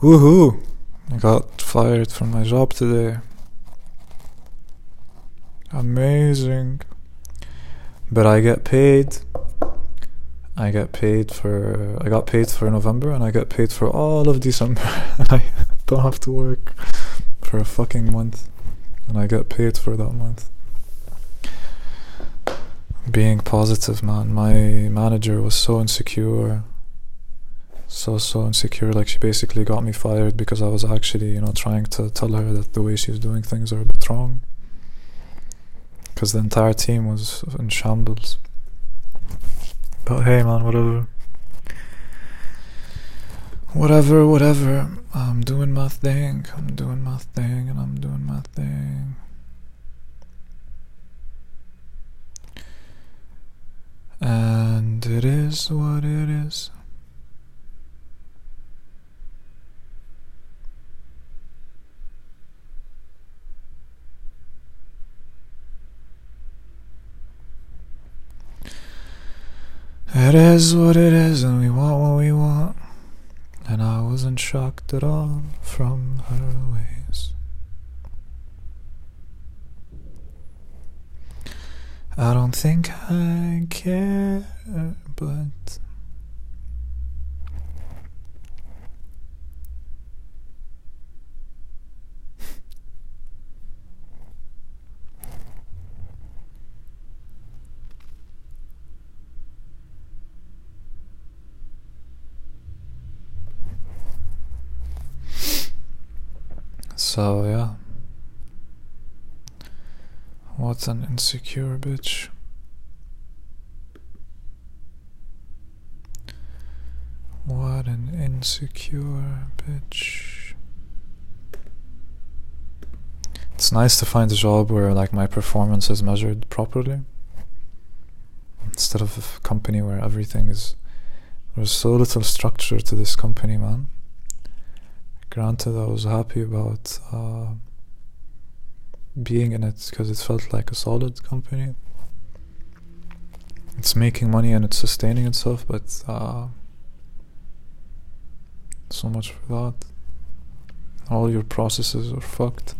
Woohoo! I got fired from my job today. Amazing. But I get paid. I get paid for. I got paid for November and I get paid for all of December. I don't have to work for a fucking month. And I get paid for that month. Being positive, man. My manager was so insecure so so insecure. Like she basically got me fired because I was actually you know trying to tell her that the way she's doing things are a bit wrong. Because the entire team was in shambles. But hey man whatever. Whatever whatever. I'm doing my thing. I'm doing my thing and I'm doing my thing. And it is what it is It is what it is, and we want what we want. And I wasn't shocked at all from her ways. I don't think I care, but. So, yeah. What an insecure bitch. What an insecure bitch. It's nice to find a job where like my performance is measured properly. Instead of a company where everything is there's so little structure to this company, man. Granted, I was happy about uh, being in it because it felt like a solid company. It's making money and it's sustaining itself, but uh, so much for that. All your processes are fucked.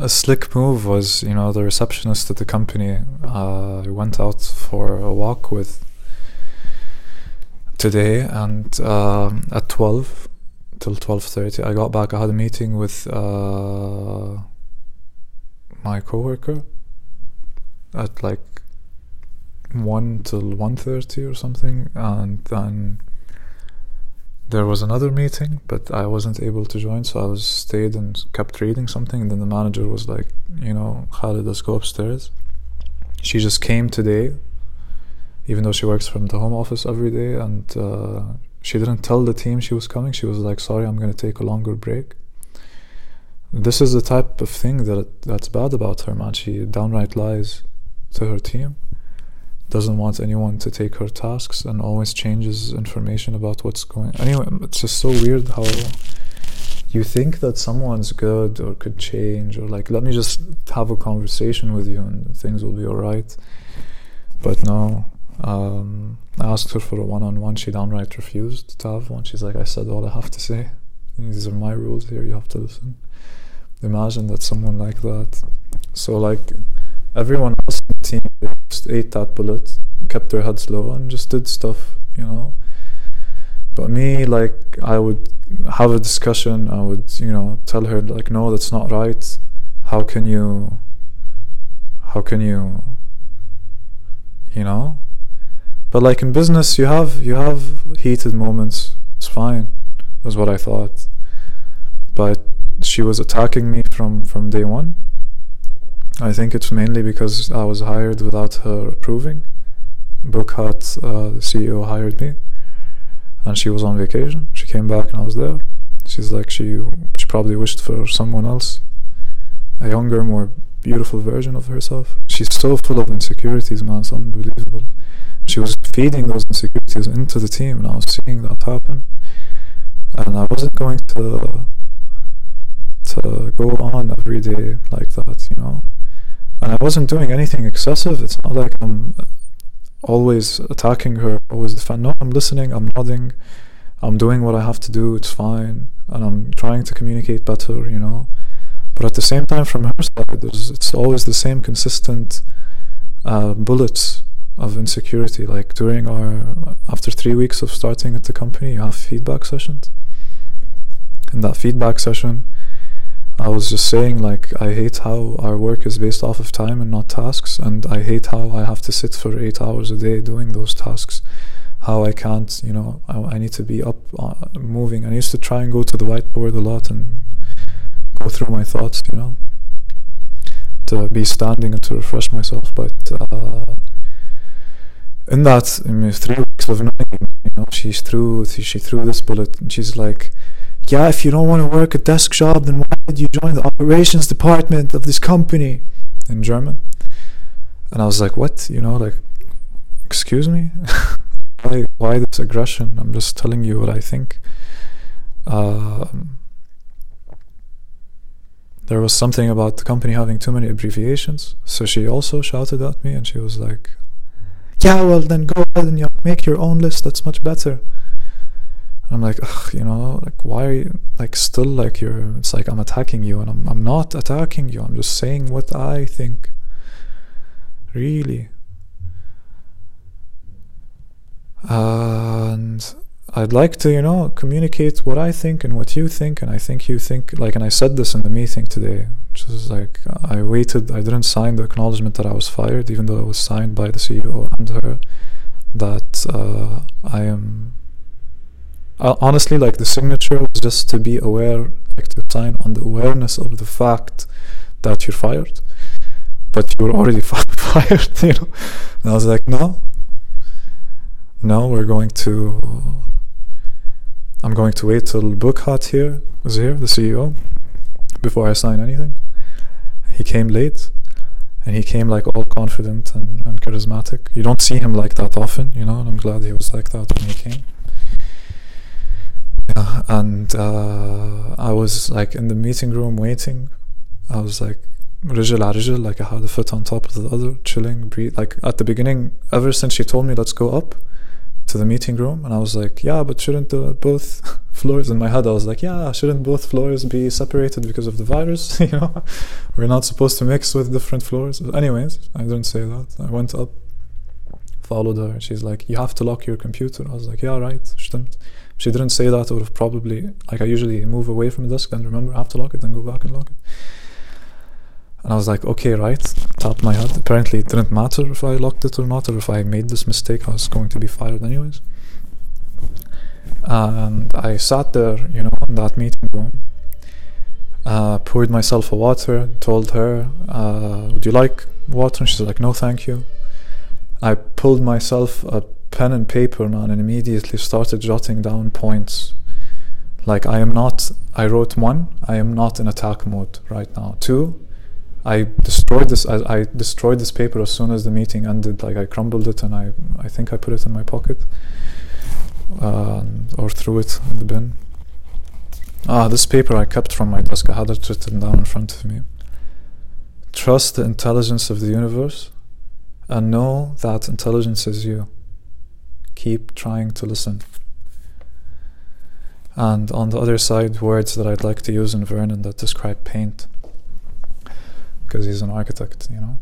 A slick move was, you know, the receptionist at the company. Uh, went out for a walk with today, and uh, at twelve till twelve thirty, I got back. I had a meeting with uh, my coworker at like one till one thirty or something, and then there was another meeting, but I wasn't able to join, so I was stayed and kept reading something. And then the manager was like, you know, Khalid, let's go upstairs. She just came today, even though she works from the home office every day, and uh, she didn't tell the team she was coming. She was like, sorry, I'm going to take a longer break. This is the type of thing that that's bad about her, man. She downright lies to her team doesn't want anyone to take her tasks and always changes information about what's going anyway it's just so weird how you think that someone's good or could change or like let me just have a conversation with you and things will be all right but no um, i asked her for a one-on-one she downright refused to have one. She's like i said all i have to say. These are my rules here you have to listen. Imagine that someone like that. So like everyone else in the team just ate that bullet, kept their heads low, and just did stuff, you know. But me, like, I would have a discussion. I would, you know, tell her like, no, that's not right. How can you? How can you? You know. But like in business, you have you have heated moments. It's fine, is what I thought. But she was attacking me from from day one. I think it's mainly because I was hired without her approving. Bookhut, uh, the CEO, hired me, and she was on vacation. She came back and I was there. She's like she she probably wished for someone else, a younger, more beautiful version of herself. She's so full of insecurities, man. It's unbelievable. She was feeding those insecurities into the team, and I was seeing that happen. And I wasn't going to to go on every day like that, you know. And I wasn't doing anything excessive. It's not like I'm always attacking her, always defend. No, I'm listening, I'm nodding, I'm doing what I have to do, it's fine. And I'm trying to communicate better, you know. But at the same time, from her side, it's always the same consistent uh, bullets of insecurity. Like during our, after three weeks of starting at the company, you have feedback sessions. In that feedback session, I was just saying like I hate how our work is based off of time and not tasks, and I hate how I have to sit for eight hours a day doing those tasks. How I can't, you know, I, I need to be up, uh, moving. I used to try and go to the whiteboard a lot and go through my thoughts, you know, to be standing and to refresh myself. But uh, in that, in three weeks of knowing, you know, she threw she threw this bullet, and she's like yeah, if you don't want to work a desk job, then why did you join the operations department of this company in German? And I was like, what? You know, like, excuse me? why, why this aggression? I'm just telling you what I think. Um, there was something about the company having too many abbreviations. So she also shouted at me and she was like, yeah, well, then go ahead and make your own list. That's much better. I'm like, ugh, you know, like why like still like you're it's like I'm attacking you and I'm I'm not attacking you. I'm just saying what I think. Really. And I'd like to, you know, communicate what I think and what you think, and I think you think like, and I said this in the meeting today, which is like I waited, I didn't sign the acknowledgement that I was fired, even though it was signed by the CEO and her, that uh, I am uh, honestly, like the signature was just to be aware, like to sign on the awareness of the fact that you're fired, but you were already fired, you know. And I was like, no, no, we're going to. I'm going to wait till Bookhut here was here, the CEO, before I sign anything. He came late, and he came like all confident and, and charismatic. You don't see him like that often, you know, and I'm glad he was like that when he came yeah and uh, I was like in the meeting room waiting I was like رجل على like I had a foot on top of the other chilling breathe like at the beginning ever since she told me let's go up to the meeting room and I was like yeah but shouldn't the both floors in my head I was like yeah shouldn't both floors be separated because of the virus you know we're not supposed to mix with different floors anyways I didn't say that I went up followed her she's like you have to lock your computer I was like yeah right stimmt she didn't say that, I would have probably, like I usually move away from the desk and remember I have to lock it, then go back and lock it. And I was like, okay, right, tapped my head. Apparently, it didn't matter if I locked it or not, or if I made this mistake, I was going to be fired anyways. And I sat there, you know, in that meeting room, uh, poured myself a water, told her, uh, would you like water? And she's like, no, thank you. I pulled myself a pen and paper, man, and immediately started jotting down points. Like, I am not, I wrote one, I am not in attack mode right now. Two, I destroyed this, I, I destroyed this paper as soon as the meeting ended. Like, I crumbled it and I, I think I put it in my pocket uh, or threw it in the bin. Ah, this paper I kept from my desk. I had it written down in front of me. Trust the intelligence of the universe and know that intelligence is you keep trying to listen. And on the other side, words that I'd like to use in Vernon that describe paint, because he's an architect, you know.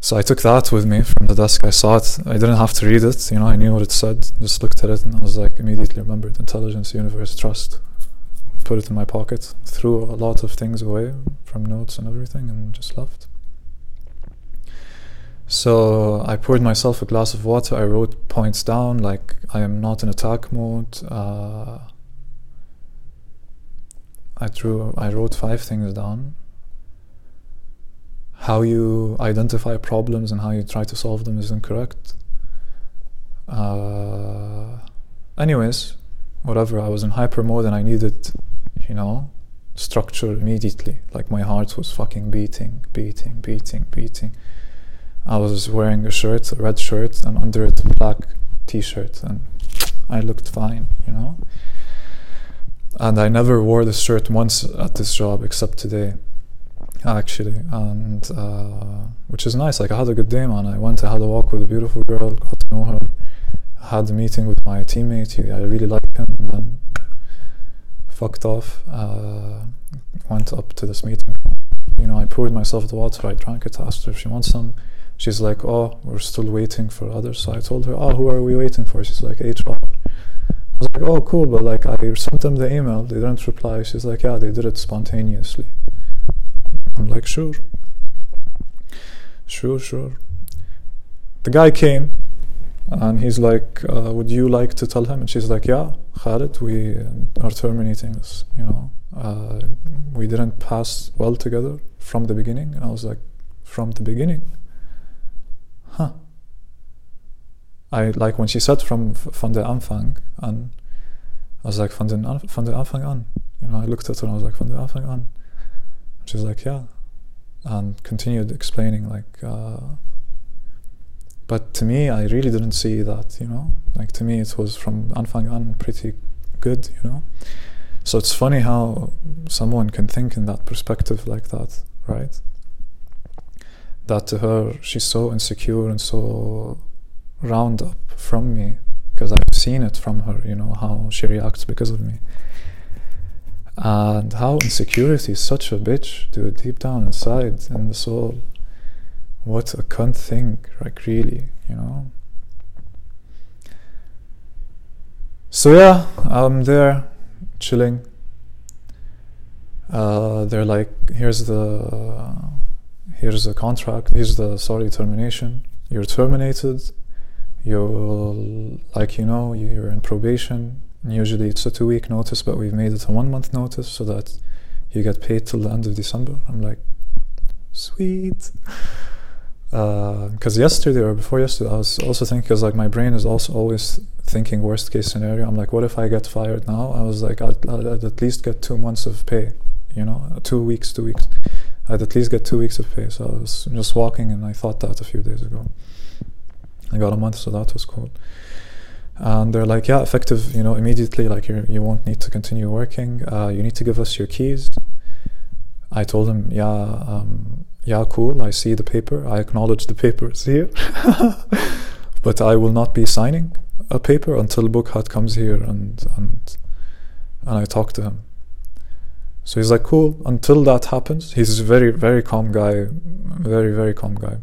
So I took that with me from the desk. I saw it. I didn't have to read it. You know, I knew what it said. Just looked at it and I was like, immediately remembered intelligence, universe, trust. Put it in my pocket. Threw a lot of things away from notes and everything and just left. So I poured myself a glass of water. I wrote points down like I am not in attack mode. Uh, I drew. I wrote five things down how you identify problems and how you try to solve them is incorrect. Uh, anyways, whatever, I was in hyper mode and I needed, you know, structure immediately. Like my heart was fucking beating, beating, beating, beating. I was wearing a shirt, a red shirt, and under it a black t shirt, and I looked fine, you know. And I never wore this shirt once at this job except today actually, and uh, which is nice. Like I had a good day, man. I went, I had a walk with a beautiful girl, got to know her. I had a meeting with my teammate. I really liked him, and then fucked off. Uh, went up to this meeting. You know, I poured myself the water. I drank it. I Asked her if she wants some. She's like, "Oh, we're still waiting for others." So I told her, "Oh, who are we waiting for?" She's like, "HR." I was like, "Oh, cool," but like I sent them the email. They didn't reply. She's like, "Yeah, they did it spontaneously." I'm like, sure. Sure, sure. The guy came and he's like, uh, would you like to tell him? And she's like, yeah, Khalid, we are terminating this, you know. Uh, we didn't pass well together from the beginning. And I was like, from the beginning? I like when she said from von der Anfang and I was like, von den, von der Anfang an. You know, I looked at her and I was like, von der Anfang an. She's like, yeah, and continued explaining like. Uh, but to me, I really didn't see that. You know, like to me, it was from Anfang an pretty good. You know, so it's funny how someone can think in that perspective like that, right? That to her, she's so insecure and so round up from me because I've seen it from her, you know, how she reacts because of me and how insecurity is such a bitch, dude, deep down inside in the soul. What a cunt thing, like really, you know. So yeah, I'm there, chilling. Uh, they're like, here's the, here's the contract. Here's the sorry termination. You're terminated. You're like, you know, you're in probation Usually it's a two week notice, but we've made it a one month notice so that you get paid till the end of December. I'm like, sweet. Because uh, yesterday or before yesterday, I was also thinking, because like my brain is also always thinking worst case scenario. I'm like, what if I get fired now? I was like, I'd, I'd at least get two months of pay, you know, two weeks, two weeks. I'd at least get two weeks of pay. So I was just walking and I thought that a few days ago. I got a month, so that was cool. And they're like yeah effective you know immediately like you you won't need to continue working. Uh, you need to give us your keys. I told him yeah um, yeah cool i see the paper i acknowledge the paper is here. But i will not be signing a paper until Bukhat comes here and and and i talk to him. So he's like cool until that happens. He's a very very calm guy very very calm guy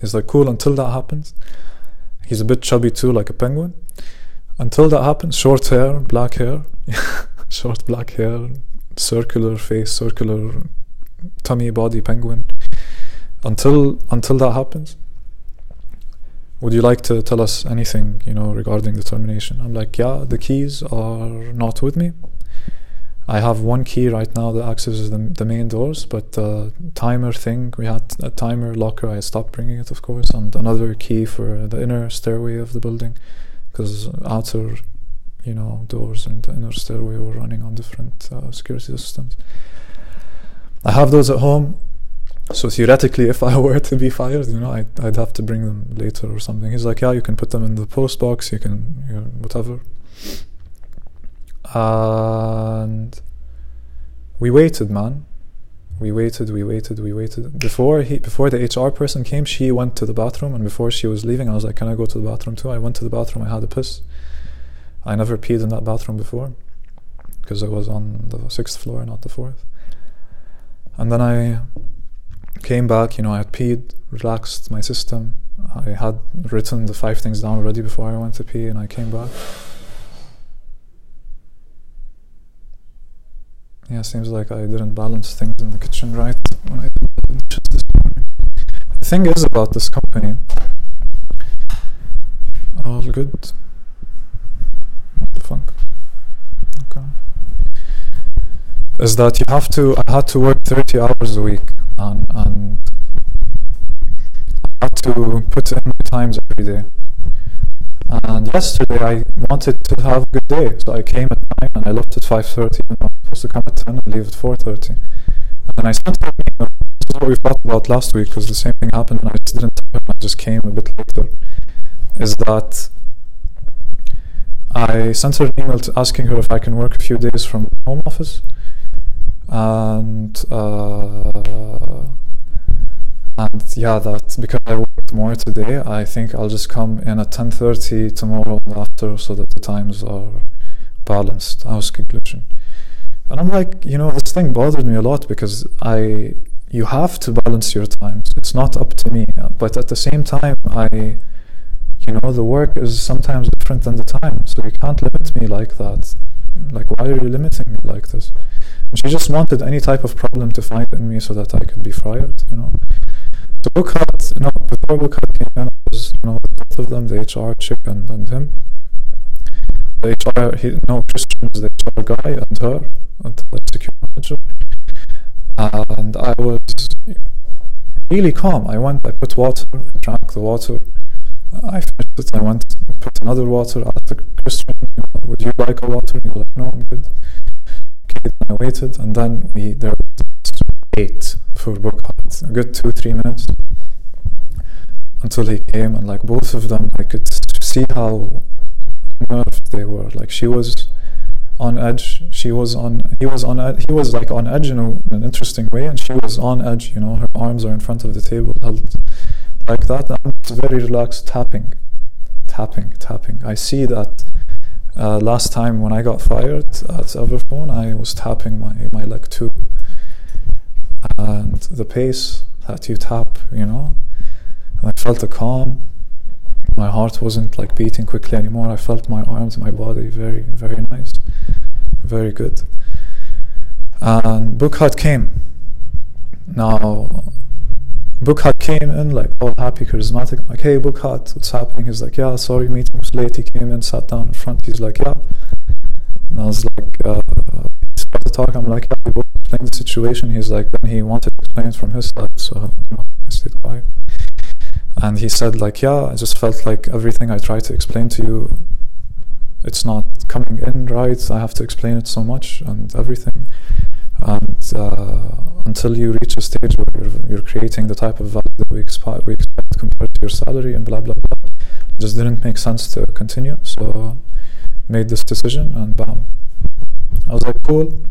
he's like cool until that happens He's a bit chubby too, like a penguin. Until that happens, short hair, black hair, short black hair, circular face, circular tummy, body, penguin. Until until that happens, would you like to tell us anything, you know, regarding the termination? I'm like, yeah, the keys are not with me. I have one key right now that accesses the, the main doors, but the timer thing, we had a timer locker, I stopped bringing it, of course, and another key for the inner stairway of the building, because outer, you know, doors and the inner stairway were running on different uh, security systems. I have those at home, so theoretically, if I were to be fired, you know, I'd, I'd have to bring them later or something. He's like, yeah, you can put them in the post box, you can, you know, whatever and we waited man. We waited we waited we waited. Before he before the hr person came she went to the bathroom. And before she was leaving i was like can i go to the bathroom too? I went to the bathroom. I had a piss. I never peed in that bathroom before because it was on the sixth floor not the fourth. And then i came back, you know, I had peed, relaxed my system. I had written the five things down already before I went to pee, and I came back. Yeah, seems like I didn't balance things in the kitchen right when I did the this morning. The thing is about this company, all good. What the fuck? Okay. Is that you have to, I had to work 30 hours a week and, and I had to put in my times every day. And yesterday I wanted to have a good day, so I came at 9 and I left at 5.30 and I was supposed to come at 10 and leave at 4.30. And then I sent her an email, this is what we talked about last week, because the same thing happened and I just didn't tell I just came a bit later, is that I sent her an email asking her if I can work a few days from home office. And uh, and yeah that because I worked more today I think I'll just come in at 10.30 tomorrow after so that the times are balanced. Ausgeglichen and I'm like you know this thing bothered me a lot because I you have to balance your times it's not up to me. But at the same time I you know the work is sometimes different than the time. So you can't limit me like that. Like why are you limiting me like this? And she just wanted any type of problem to find in me so that I could be fired, you know. So Bukhat, you know, before Bukhat came in, was, you know, both of them, the HR chick and, and him. The HR, he, no, Christian is the HR guy and her, the security manager. And I was really calm. I went, I put water, I drank the water. I finished it, I went, put another water, asked the Christian, would you like a water? He was like, no, I'm good. Okay, then I waited, and then we there was wait for Bukhat, a good two three minutes until he came, and like both of them, I could see how nerved they were. Like she was on edge, she was on, he was on, he was like on edge in, a, in an interesting way, and she was on edge. You know, her arms are in front of the table, held like that. And very relaxed, tapping, tapping, tapping. I see that uh, last time when I got fired at Everphone, I was tapping my, my leg too. And the pace that you tap, you know, and I felt a calm. My heart wasn't like beating quickly anymore. I felt my arms, my body very, very nice, very good. And Bukhat came. Now, Bukhat came in like all happy, charismatic. I'm like, hey Bukhat, what's happening? He's like, yeah, sorry, meeting was late. He came in, sat down in front. He's like, yeah. And I was like, uh, started talking. I'm like, yeah, we both explained the situation. He's like, then he wanted to explain it from his side, so you know, I stayed quiet. And he said, like, yeah, I just felt like everything I tried to explain to you, it's not coming in right. I have to explain it so much and everything and uh, until you reach a stage where you're, you're, creating the type of value that we expect, we expect compared to your salary and blah blah blah, it just didn't make sense to continue. So made this decision and bam. I was like, cool,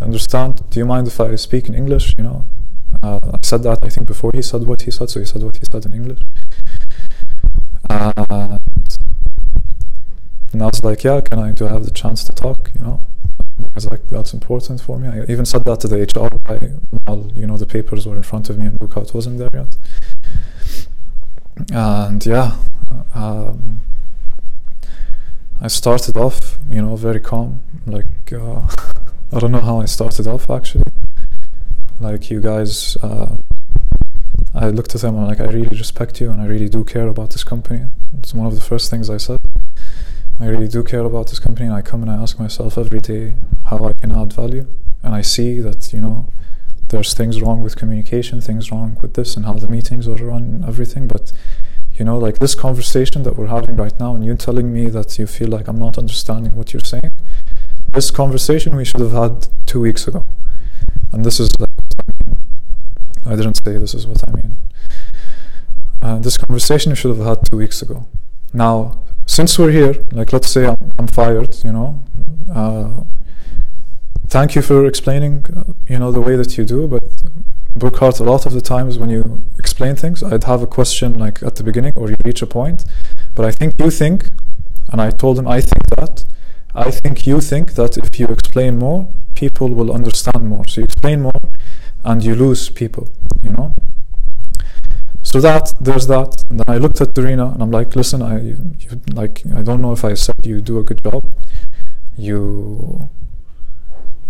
I understand. Do you mind if I speak in English? You know, uh, I said that I think before he said what he said, so he said what he said in English. and, and I was like, yeah, can I do I have the chance to talk? You know, was like, that's important for me. I even said that to the HR guy while, you know, the papers were in front of me and Bukhat wasn't there yet. And yeah, um, I started off, you know, very calm. Like, uh, I don't know how I started off actually. Like, you guys, uh, I looked at them and like, I really respect you and I really do care about this company. It's one of the first things I said. I really do care about this company. And I come and I ask myself every day how I can add value. And I see that you know there's things wrong with communication things wrong with this and how the meetings are run and everything. But you know like this conversation that we're having right now and you telling me that you feel like I'm not understanding what you're saying this conversation we should have had two weeks ago. And this is like I, didn't say this is what I mean. Uh, this conversation we should have had two weeks ago. Now since we're here, like let's say I'm, I'm fired, you know, uh, thank you for explaining, uh, you know, the way that you do, but Burkhardt, a lot of the times when you explain things, I'd have a question like at the beginning or you reach a point, but I think you think, and I told him I think that, I think you think that if you explain more, people will understand more. So you explain more, and you lose people, you know. So that there's that. And then I looked at Dorina and I'm like, listen, I you, like I don't know if I said you do a good job. You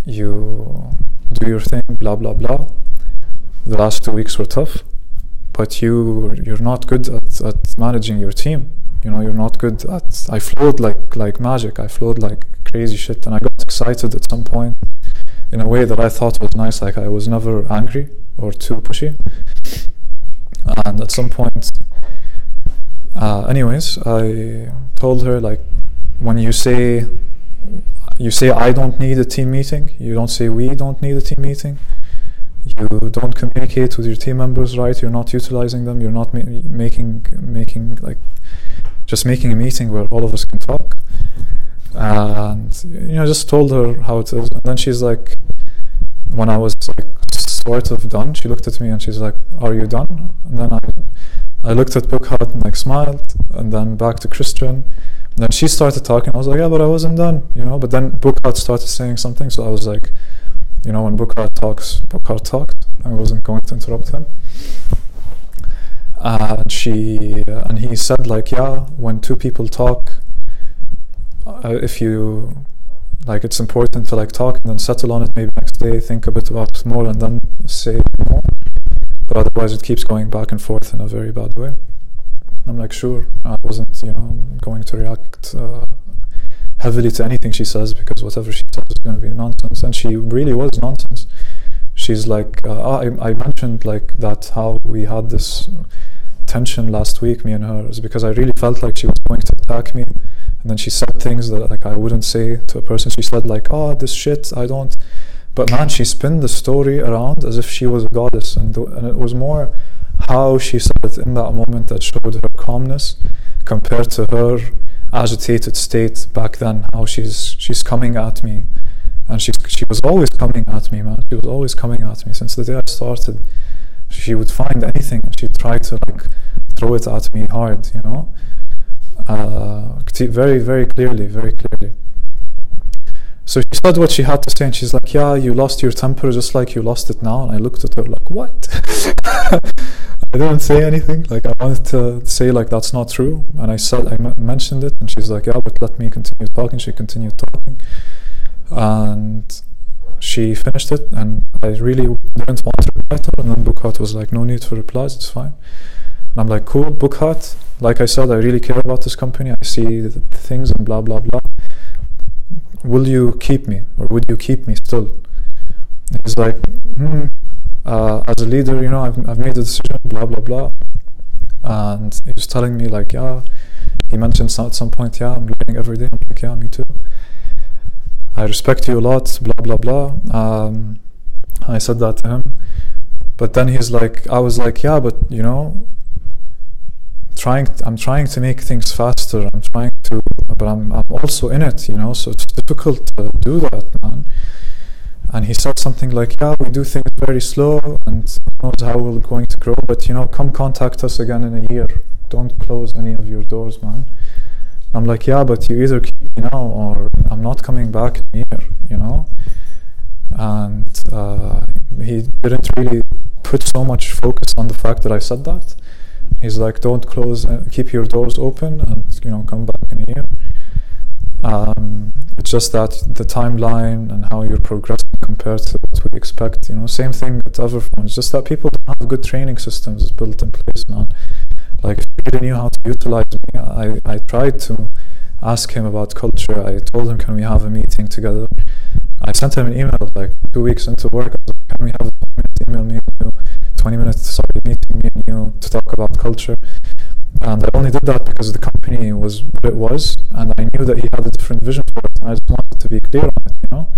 you do your thing, blah blah blah. The last two weeks were tough, but you you're not good at, at managing your team. You know, you're not good at. I flowed like like magic. I flowed like crazy shit, and I got excited at some point in a way that I thought was nice. Like I was never angry or too pushy. And at some point, uh, anyways, I told her like, when you say you say I don't need a team meeting, you don't say we don't need a team meeting. You don't communicate with your team members right. You're not utilizing them. You're not ma- making making like just making a meeting where all of us can talk. And you know, just told her how it is, and then she's like, when I was like sort of done, she looked at me and she's like, "Are you done?" And then I, I looked at Bukhat and like smiled, and then back to Christian. And then she started talking. I was like, "Yeah, but I wasn't done," you know. But then Bukhat started saying something, so I was like, you know, when Bukhat talks, Bukhat talks. I wasn't going to interrupt him. And she and he said like, yeah, when two people talk, uh, if you like it's important to like talk and then settle on it. Maybe next day think a bit about it more and then say more. But otherwise it keeps going back and forth in a very bad way. I'm like sure i wasn't you know going to react uh, heavily to anything she says because whatever she says is going to be nonsense. And she really was nonsense. She's like uh, I, I mentioned like that how we had this tension last week me and her is because i really felt like she was going to attack me and then she said things that like I wouldn't say to a person. She said like, "Oh, this shit, I don't." But man, she spun the story around as if she was a goddess, and th- and it was more how she said it in that moment that showed her calmness compared to her agitated state back then. How she's she's coming at me, and she she was always coming at me, man. She was always coming at me since the day I started. She would find anything and she'd try to like throw it at me hard, you know uh, very, very clearly, very clearly. So she said what she had to say, and she's like, "Yeah, you lost your temper just like you lost it now." And I looked at her like, "What?" I didn't say anything. Like I wanted to say like that's not true, and I said I m- mentioned it, and she's like, "Yeah, but let me continue talking." She continued talking, and she finished it, and I really didn't want to reply to her. And then Bukhat was like, "No need for replies. It's fine." And I'm like, "Cool, Bukhat." like I said, I really care about this company. I see the things and blah blah blah. Will you keep me, or would you keep me still? He's like, hmm, uh, as a leader, you know, I've I've made a decision, blah blah blah. And he was telling me like, yeah. He mentioned at some point, yeah, I'm learning every day. I'm like, yeah, me too. I respect you a lot, blah blah blah. Um, I said that to him, but then he's like, I was like, yeah, but you know, trying I'm trying to make things faster I'm trying to but I'm I'm also in it you know so it's difficult to do that man. And he said something like yeah we do things very slow and who knows how we're going to grow but you know come contact us again in a year. Don't close any of your doors man. I'm like yeah but you either keep me now or I'm not coming back in a year you know? And uh, he didn't really put so much focus on the fact that I said that he's like, don't close, uh, keep your doors open, and you know, come back in year. Um, it's just that the timeline and how you're progressing compared to what we expect. You know, same thing at Everphones. Just that people don't have good training systems built in place, man. Like if really knew how to utilize me, I I tried to ask him about culture. I told him, can we have a meeting together? I sent him an email like two weeks into work. Like, can we have a meeting? email me 20 minutes sorry meeting me and you to talk about culture. And I only did that because the company was what it was and I knew that he had a different vision for it and I just wanted to be clear on it you know?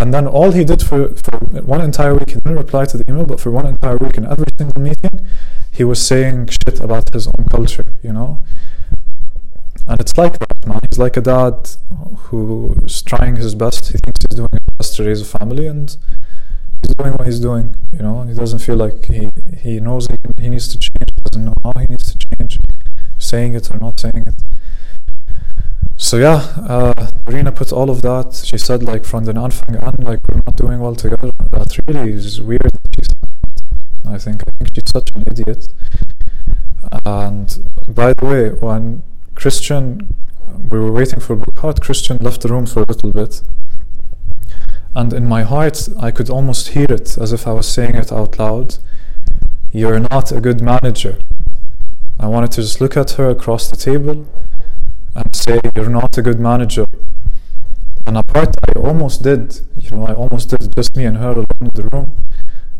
And then all he did for, for one entire week he didn't reply to the email but for one entire week in every single meeting he was saying shit about his own culture you know? And it's like that man. He's like a dad who's trying his best. He thinks he's doing his best to raise a family and he's doing what he's doing. You know, he doesn't feel like he he knows he, he needs to change. Doesn't know how he needs to change, saying it or not saying it. So yeah, uh, Marina put all of that. She said like from the Anfang an, like we're not doing well together. That really is weird. I think. I think she's such an idiot. And by the way, when Christian, we were waiting for Burkhard, Christian left the room for a little bit. And in my heart, I could almost hear it as if I was saying it out loud. You're not a good manager. I wanted to just look at her across the table and say, You're not a good manager. And a part I almost did, you know, I almost did, just me and her alone in the room.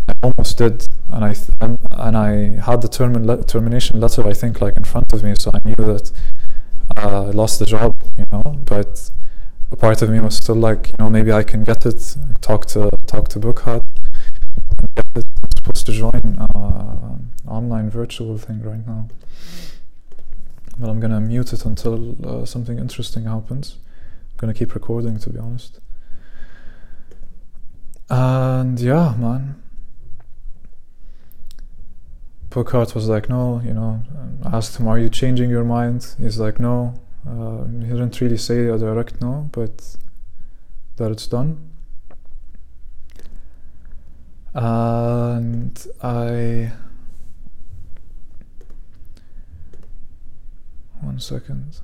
I almost did, and I th- and I had the term- le- termination letter, I think, like in front of me, so I knew that uh, I lost the job, you know. But a part of me was still like, you know, maybe I can get it. Talk to talk to it. I'm supposed to join uh, online virtual thing right now, but I'm gonna mute it until uh, something interesting happens. I'm gonna keep recording, to be honest. And yeah, man. Burkhard was like, no, you know, I asked him, are you changing your mind? He's like, no. Uh, he didn't really say a direct no, but that it's done. And I. One second.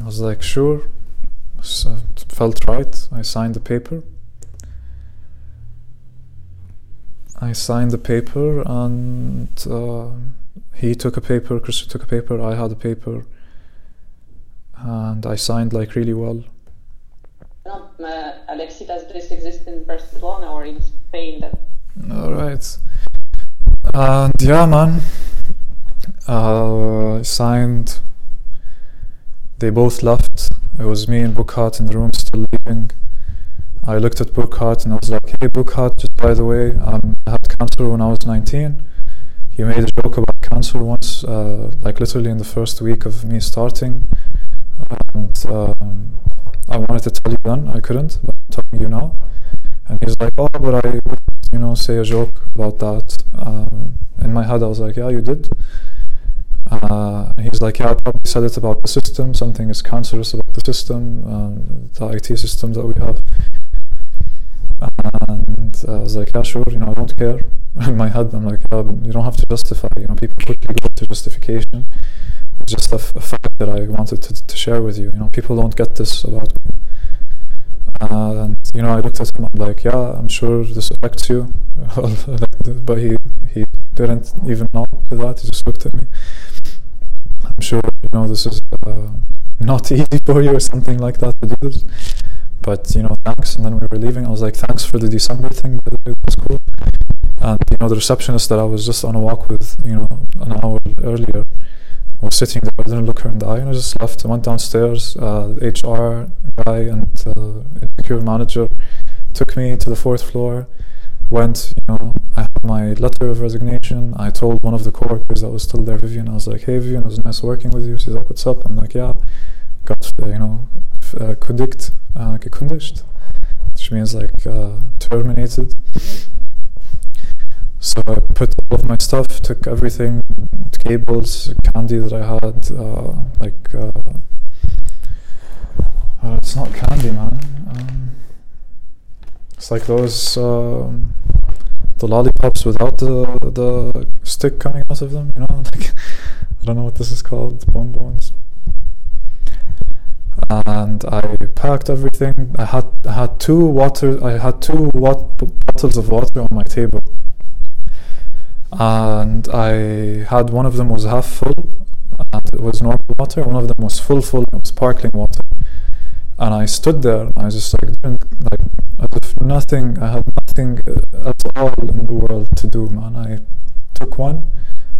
I was like, sure. So it felt right. I signed the paper. I signed the paper, and uh, he took a paper. Christian took a paper. I had a paper, and I signed like really well. Um, uh, Alexi, does this exist in Barcelona or in Spain? That All right. And yeah, man. Uh, I signed. They both left. It was me and Burkhard in the room still leaving. I looked at Burkhard and I was like, hey, Burkhard, just by the way, um, I had cancer when I was 19. You made a joke about cancer once, uh, like literally in the first week of me starting. And um, I wanted to tell you then, I couldn't, but I'm telling you now. And he's like, oh, but I, you know, say a joke about that. Uh, in my head, I was like, yeah, you did. Uh, he's like, yeah, I probably said it about the system. Something is cancerous about the system, uh, the IT system that we have. And I was like, yeah, sure, you know, I don't care. In my head, I'm like, yeah, you don't have to justify. You know, people quickly go to justification. It's just a, fact that I wanted to, to share with you. You know, people don't get this about me. And you know, I looked at him. I'm like, yeah, I'm sure this affects you, but he he didn't even know that. He just looked at me. I'm sure you know this is uh, not easy for you or something like that to do this. But you know, thanks. And then we were leaving. I was like, thanks for the December thing. By the way, that was cool. And you know, the receptionist that I was just on a walk with, you know, an hour earlier, was sitting there. I didn't look her in the eye, and I just left. I went downstairs. Uh, HR guy and uh, insecure manager took me to the fourth floor. Went, you know, I had my letter of resignation. I told one of the coworkers that was still there, Vivian. I was like, "Hey, Vivian, it was nice working with you." She's like, "What's up?" I'm like, "Yeah, got uh, you know, uh, kündigt, uh, gekündigt," which means like uh, terminated. So I put all of my stuff, took everything, cables, candy that I had, uh, like uh, uh, it's not candy, man. Um, it's like those um, the lollipops without the the stick coming out of them. You know, like I don't know what this is called, bonbons. And I packed everything. I had I had two water. I had two wat- bottles of water on my table. And I had one of them was half full and it was normal water. One of them was full full it was sparkling water. And I stood there and I just like like as if nothing I had nothing uh, at all in the world to do man. I took one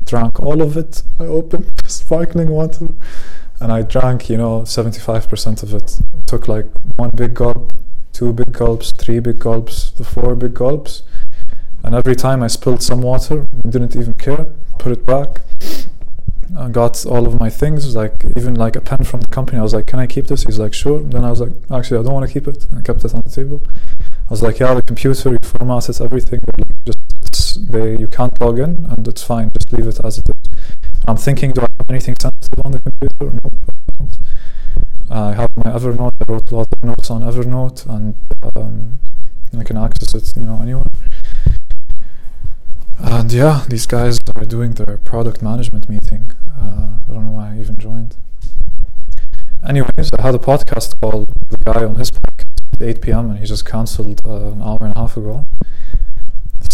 drank all of it. I opened sparkling water and I drank you know 75% of it took like one big gulp two big gulps three big gulps the four big gulps and every time I spilled some water, I didn't even care, put it back. I got all of my things, like even like a pen from the company. I was like, "Can I keep this?" He's like, "Sure." Then I was like, "Actually, I don't want to keep it." And I kept it on the table. I was like, "Yeah, the computer, you formatted everything, but like, just they, you can't log in, and it's fine. Just leave it as it is." I'm thinking, do I have anything sensitive on the computer? No, I. Have my Evernote. I wrote a lot of notes on Evernote, and um, I can access it, you know, anywhere. And yeah, these guys are doing their product management meeting. Uh, I don't know why I even joined. Anyways, I had a podcast call the guy on his podcast at 8 p.m. and he just cancelled uh, an hour and a half ago.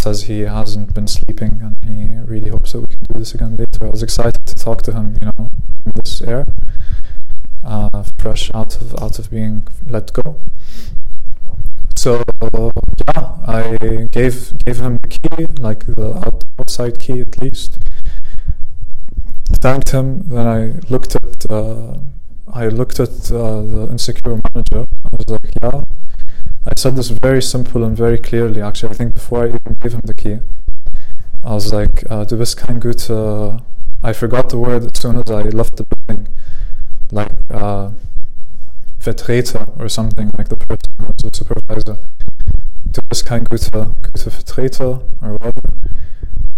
Says he hasn't been sleeping and he really hopes that we can do this again later. I was excited to talk to him, you know, in this air, uh, fresh out of out of being let go. So yeah, I gave gave him the key, like the outside key at least. Thanked him. Then I looked at uh, I looked at uh, the insecure manager. I was like, yeah. I said this very simple and very clearly. Actually, I think before I even gave him the key, I was like, uh, "Du bist kein guter." I forgot the word as soon as I left the building, like uh, Vertreter or something, like the person who's the supervisor. Du bist kein guter, guter Vertreter or whatever.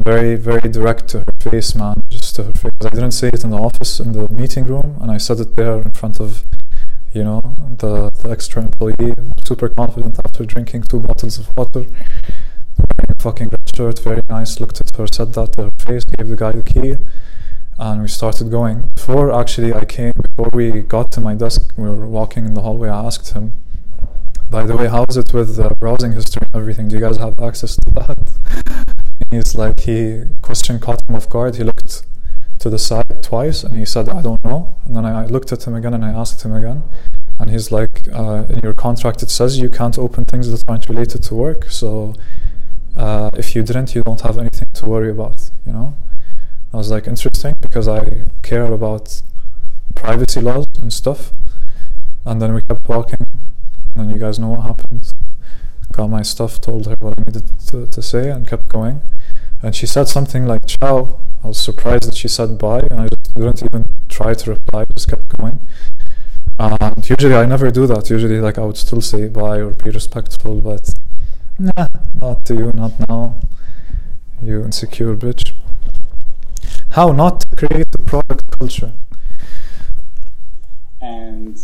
Very, very direct to her face, man. Just to her face. I didn't say it in the office in the meeting room, and I said it there in front of, you know, the, the extra employee. Super confident after drinking two bottles of water. Fucking red shirt, very nice. Looked at her, said that to her face, gave the guy the key, and we started going. Before actually I came, before we got to my desk, we were walking in the hallway. I asked him, by the way, how is it with uh, browsing history and everything? Do you guys have access to that? He's like, he question caught him off guard. He looked to the side twice and he said, I don't know. And then I, I looked at him again and I asked him again. And he's like, uh, in your contract it says you can't open things that aren't related to work. So uh, if you didn't, you don't have anything to worry about, you know? I was like, interesting because I care about privacy laws and stuff. And then we kept walking and you guys know what happened. Got my stuff, told her what I needed to, to say, and kept going. And she said something like ciao. I was surprised that she said bye, and I just didn't even try to reply, just kept going. And usually I never do that. Usually, like, I would still say bye or be respectful, but nah, not to you, not now. You insecure bitch. How not to create a product culture. And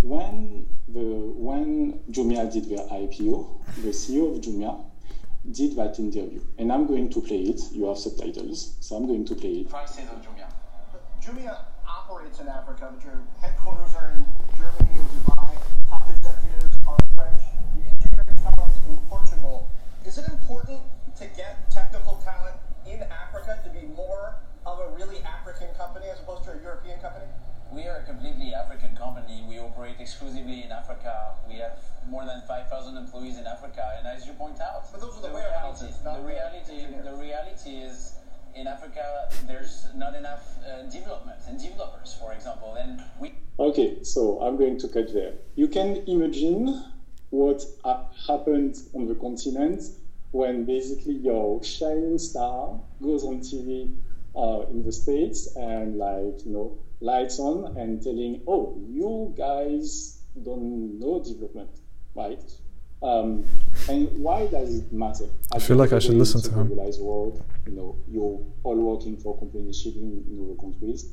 when the when Jumia did their IPO, the CEO of Jumia did that interview, and I'm going to play it. You have subtitles, so I'm going to play it. Prices of Jumia. Jumia operates in Africa, but your headquarters are in Germany and Dubai. Top executives are French. You engineering talent in Portugal. Is it important to get technical talent in Africa to be more of a really African company as opposed to a European company? We are a completely African company. We operate exclusively in Africa. We have more than 5,000 employees in Africa, and as you point out, But those are the reality, warehouses, not the the reality, engineers. the reality is in Africa there's not enough uh, development and developers, for example, and we Okay, so I'm going to cut there. You can imagine what ha- happened on the continent when basically your shining star goes on TV uh, in the States and, like, you know, lights on and telling, oh, you guys don't know development, right? Um, and why does it matter? I feel like I should listen to him. World, you know, you're all working for companies shipping in other countries.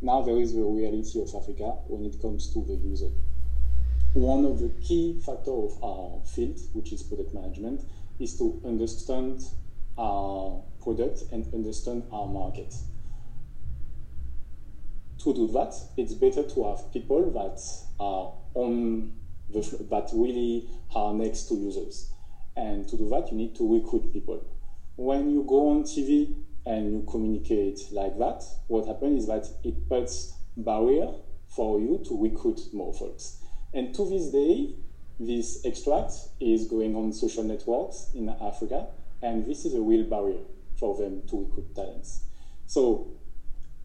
Now there is the reality of Africa when it comes to the user. One of the key factors of our field, which is product management, is to understand our product and understand our market. To do that, it's better to have people that are on the that really are next to users. And to do that, you need to recruit people. When you go on TV and you communicate like that, what happens is that it puts barrier for you to recruit more folks. And to this day, this extract is going on social networks in Africa, and this is a real barrier for them to recruit talents. So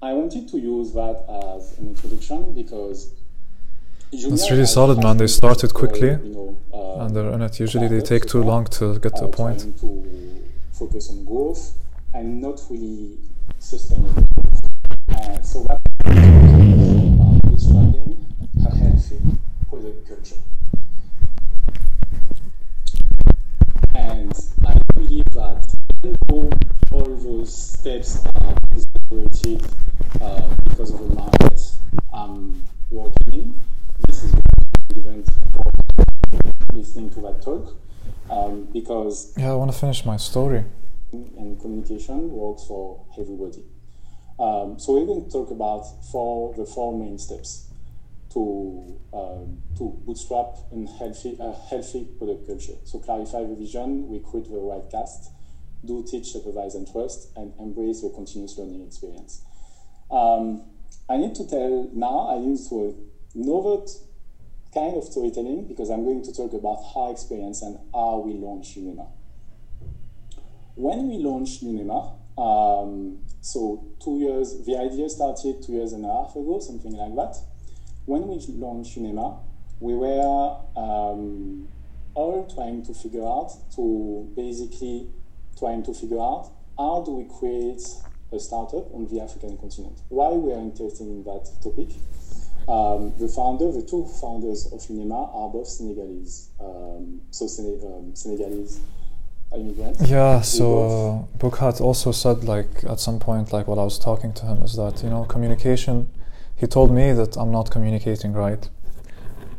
I wanted to use that as an introduction because That's really solid, man. They started quickly, you know, uh, and they're in it. Usually they take too long to get to a point. to focus on growth and not really sustainable. Uh, so that describing a healthy product culture. And I believe that all those steps are exaggerated uh, because of the market I'm working in, this is relevant for listening to that talk um, because Yeah, I want to finish my story. and communication works for everybody. Um, so we're going to talk about four the four main steps to um, to bootstrap a healthy a healthy product culture. So clarify the vision, recruit the right cast, do teach, supervise, and trust, and embrace the continuous learning experience. Um, I need to tell now. I use novel kind of storytelling because I'm going to talk about our experience and how we launched Unema. When we launched Unema, um, so two years, the idea started two years and a half ago, something like that. When we launched Unema, we were um, all trying to figure out, to basically trying to figure out how do we create a startup on the African continent. Why we are interested in that topic? Um, the founder, the two founders of Unema are both Senegalese, um, so Sene- um, Senegalese immigrants. Yeah, so uh, Burkhardt also said, like, at some point, like, while I was talking to him, is that, you know, communication, he told me that I'm not communicating right.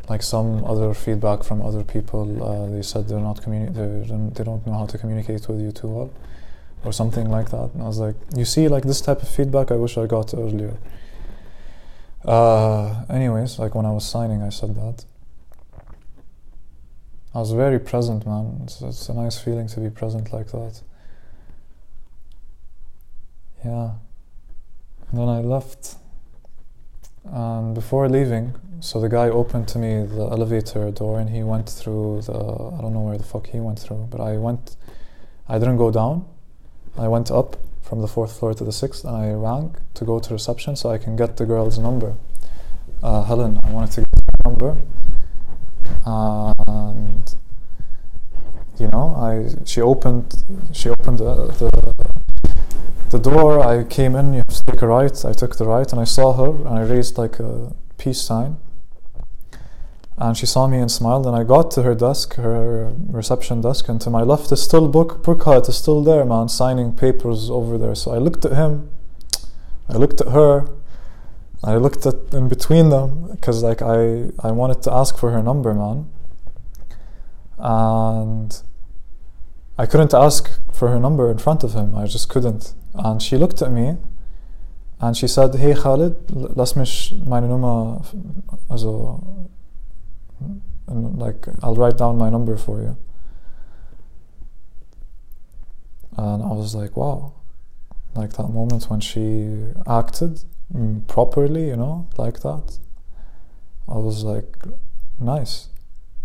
Like some other feedback from other people, uh, they said they're not communi- they don't- they don't know how to communicate with you too well, or something like that. And I was like, you see, like this type of feedback, I wish I got earlier. Uh, anyways, like when I was signing, I said that. I was very present, man. It's, it's a nice feeling to be present like that. Yeah. And then I left. And before leaving, so the guy opened to me the elevator door and he went through the. I don't know where the fuck he went through, but I went. I didn't go down. I went up from the fourth floor to the sixth and I rang to go to reception so I can get the girl's number. Uh, Helen, I wanted to get her number. and you know, I she opened she opened the, the the door. I came in. You have to take a right. I took the right, and I saw her, and I raised like a peace sign. And she saw me and smiled. And I got to her desk, her reception desk, and to my left is still Book Burkhardt is still there, man, signing papers over there. So I looked at him. I looked at her. I looked at in between them because like I I wanted to ask for her number, man. And I couldn't ask for her number in front of him. I just couldn't. And she looked at me and she said, Hey Khalid, lass mich meine Nummer, also, like, I'll write down my number for you. And I was like, wow. Like that moment when she acted properly, you know, like that. I was like, nice.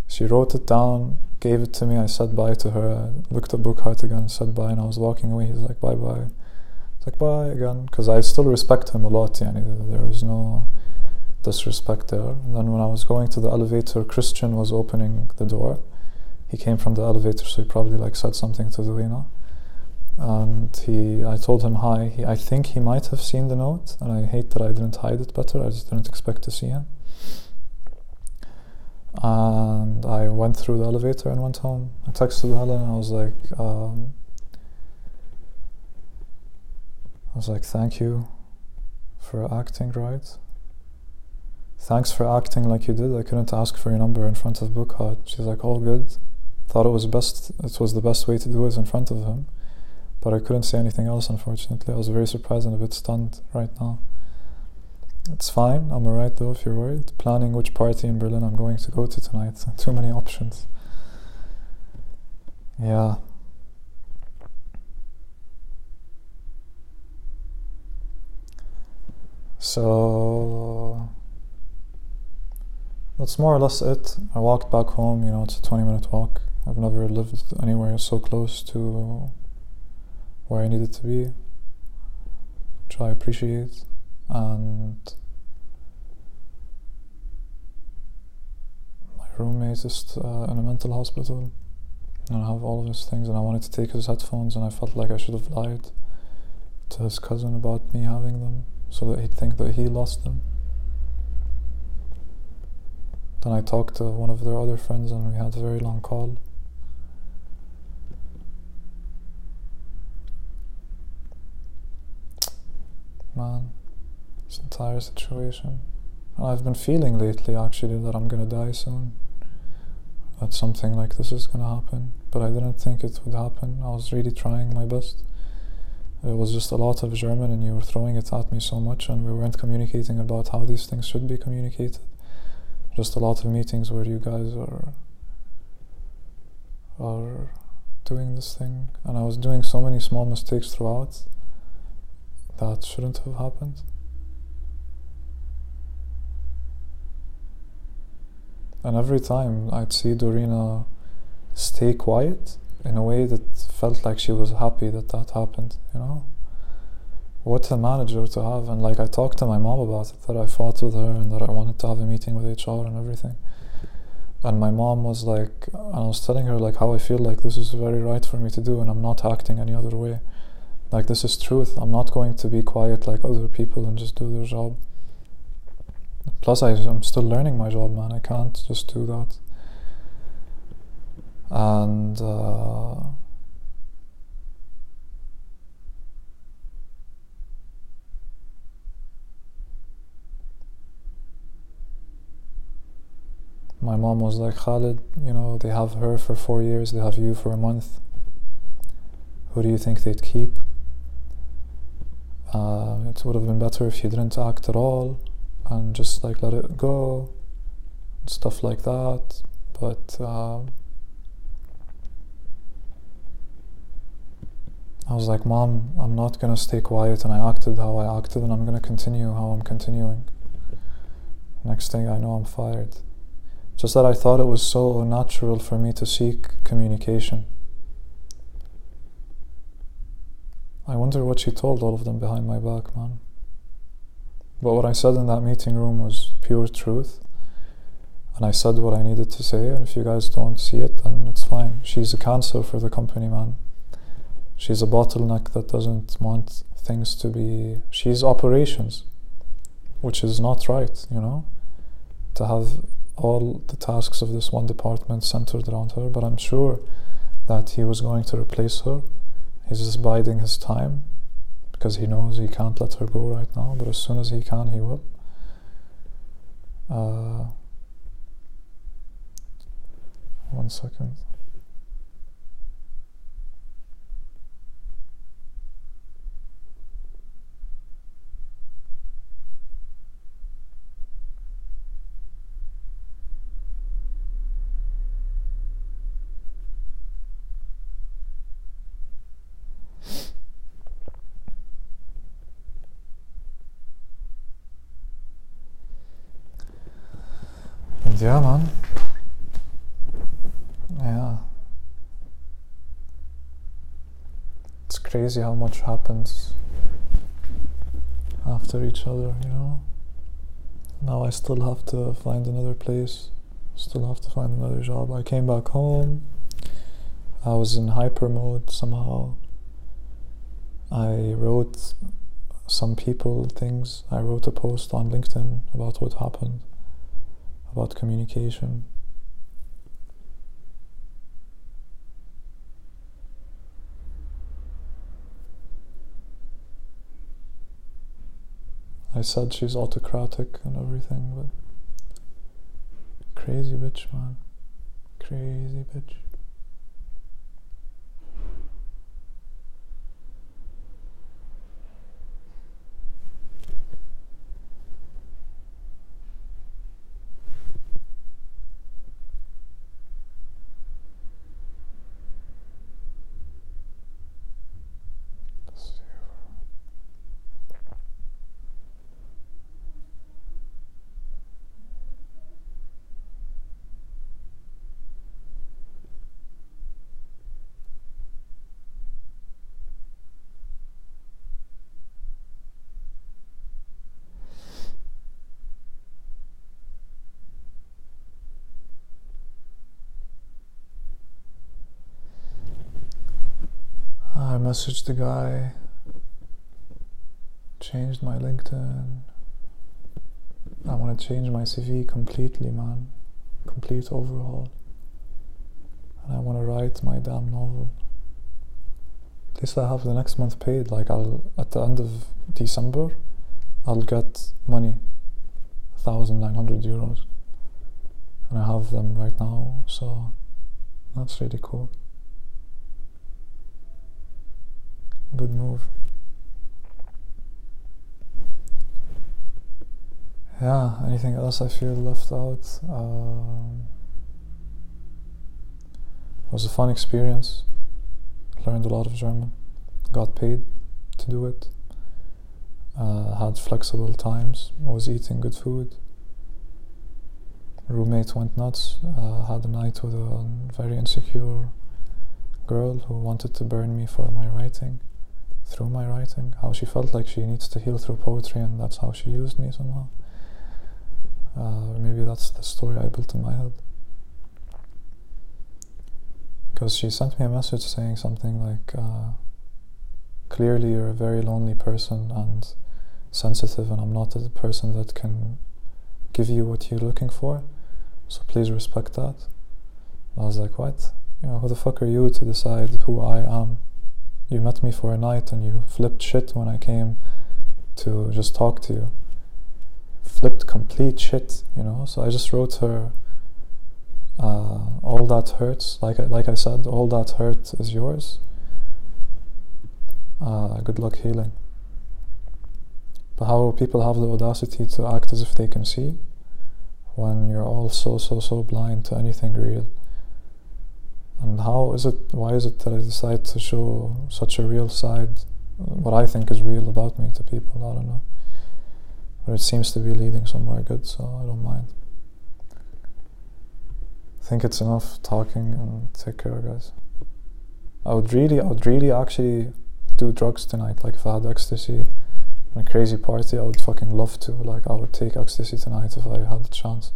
She wrote it down, gave it to me. I said bye to her. I looked at Burkhardt again, said bye, and I was walking away. He's like, bye bye. It's like, bye again. Because I still respect him a lot. Yani, there was no disrespect there. And then when I was going to the elevator, Christian was opening the door. He came from the elevator, so he probably like said something to Dorina. And he, I told him hi. He, I think he might have seen the note, and I hate that I didn't hide it better. I just didn't expect to see him. And I went through the elevator and went home. I texted Helen. I was like, um, I was like, thank you for acting right. Thanks for acting like you did. I couldn't ask for your number in front of Burkhardt. She's like, all good. Thought it was best. It was the best way to do it in front of him, but I couldn't say anything else. Unfortunately, I was very surprised and a bit stunned right now. It's fine. I'm alright though. If you're worried, planning which party in Berlin I'm going to go to tonight. Too many options. Yeah. So that's more or less it. I walked back home. You know, it's a 20 minute walk. I've never lived anywhere so close to where I needed to be, which I appreciate. And my roommate is uh, in a mental hospital, and I have all of his things. And I wanted to take his headphones, and I felt like I should have lied to his cousin about me having them, so that he'd think that he lost them. Then I talked to one of their other friends, and we had a very long call. Man, this entire situation. And I've been feeling lately actually that I'm gonna die soon. That something like this is gonna happen. But I didn't think it would happen. I was really trying my best. It was just a lot of German, and you were throwing it at me so much, and we weren't communicating about how these things should be communicated. Just a lot of meetings where you guys are are doing this thing, and I was doing so many small mistakes throughout that shouldn't have happened. And every time I'd see Dorina stay quiet in a way that felt like she was happy that that happened, you know? What a manager to have. And like I talked to my mom about it, that I fought with her and that I wanted to have a meeting with HR and everything. And my mom was like, and I was telling her like how I feel like this is very right for me to do and I'm not acting any other way. Like this is truth. I'm not going to be quiet like other people and just do their job. Plus, I, I'm still learning my job, man. I can't just do that. And uh, my mom was like, Khalid, you know, they have her for four years, they have you for a month. Who do you think they'd keep? Uh, it would have been better if you didn't act at all and just like let it go, stuff like that. But uh, I was like, Mom, I'm not gonna stay quiet, and I acted how I acted, and I'm gonna continue how I'm continuing. Next thing I know, I'm fired. Just that I thought it was so natural for me to seek communication. I wonder what she told all of them behind my back, man. But what I said in that meeting room was pure truth. And I said what I needed to say, and if you guys don't see it, then it's fine. She's a cancer for the company, man. She's a bottleneck that doesn't want things to be. She's operations, which is not right, you know? To have all the tasks of this one department centered around her, but I'm sure that he was going to replace her. He's just biding his time because he knows he can't let her go right now, but as soon as he can, he will. Uh, one second. And yeah, man. Yeah. It's crazy how much happens after each other, you know? Now I still have to find another place, still have to find another job. I came back home, I was in hyper mode somehow. I wrote some people things. I wrote a post on LinkedIn about what happened, about communication. I said she's autocratic and everything, but crazy bitch, man. Crazy bitch. Messaged the guy, changed my LinkedIn. I want to change my CV completely, man. Complete overhaul. And I want to write my damn novel. At least I have the next month paid. Like, I'll, at the end of December, I'll get money 1,900 euros. And I have them right now, so that's really cool. Good move. Yeah, anything else I feel left out? Um, it was a fun experience. Learned a lot of German. Got paid to do it. Uh, had flexible times. I was eating good food. Roommate went nuts. Uh, had a night with a very insecure girl who wanted to burn me for my writing through my writing. How she felt like she needs to heal through poetry, and that's how she used me somehow. Uh, maybe that's the story I built in my head. Because she sent me a message saying something like, uh, clearly you're a very lonely person and sensitive, and I'm not the person that can give you what you're looking for, so please respect that. I was like, what? You know, who the fuck are you to decide who I am? You met me for a night and you flipped shit when I came to just talk to you flipped complete shit, you know. So I just wrote her, uh, all that hurts. Like I, like I said, all that hurt is yours. Uh, good luck healing. But how people have the audacity to act as if they can see when you're all so so so blind to anything real. And how is it? Why is it that I decide to show such a real side, what I think is real about me to people? I don't know. But it seems to be leading somewhere good, so I don't mind. I think it's enough talking and take care, guys. I would really, I would really actually do drugs tonight. Like if I had ecstasy, a crazy party, I would fucking love to. Like I would take ecstasy tonight if I had the chance.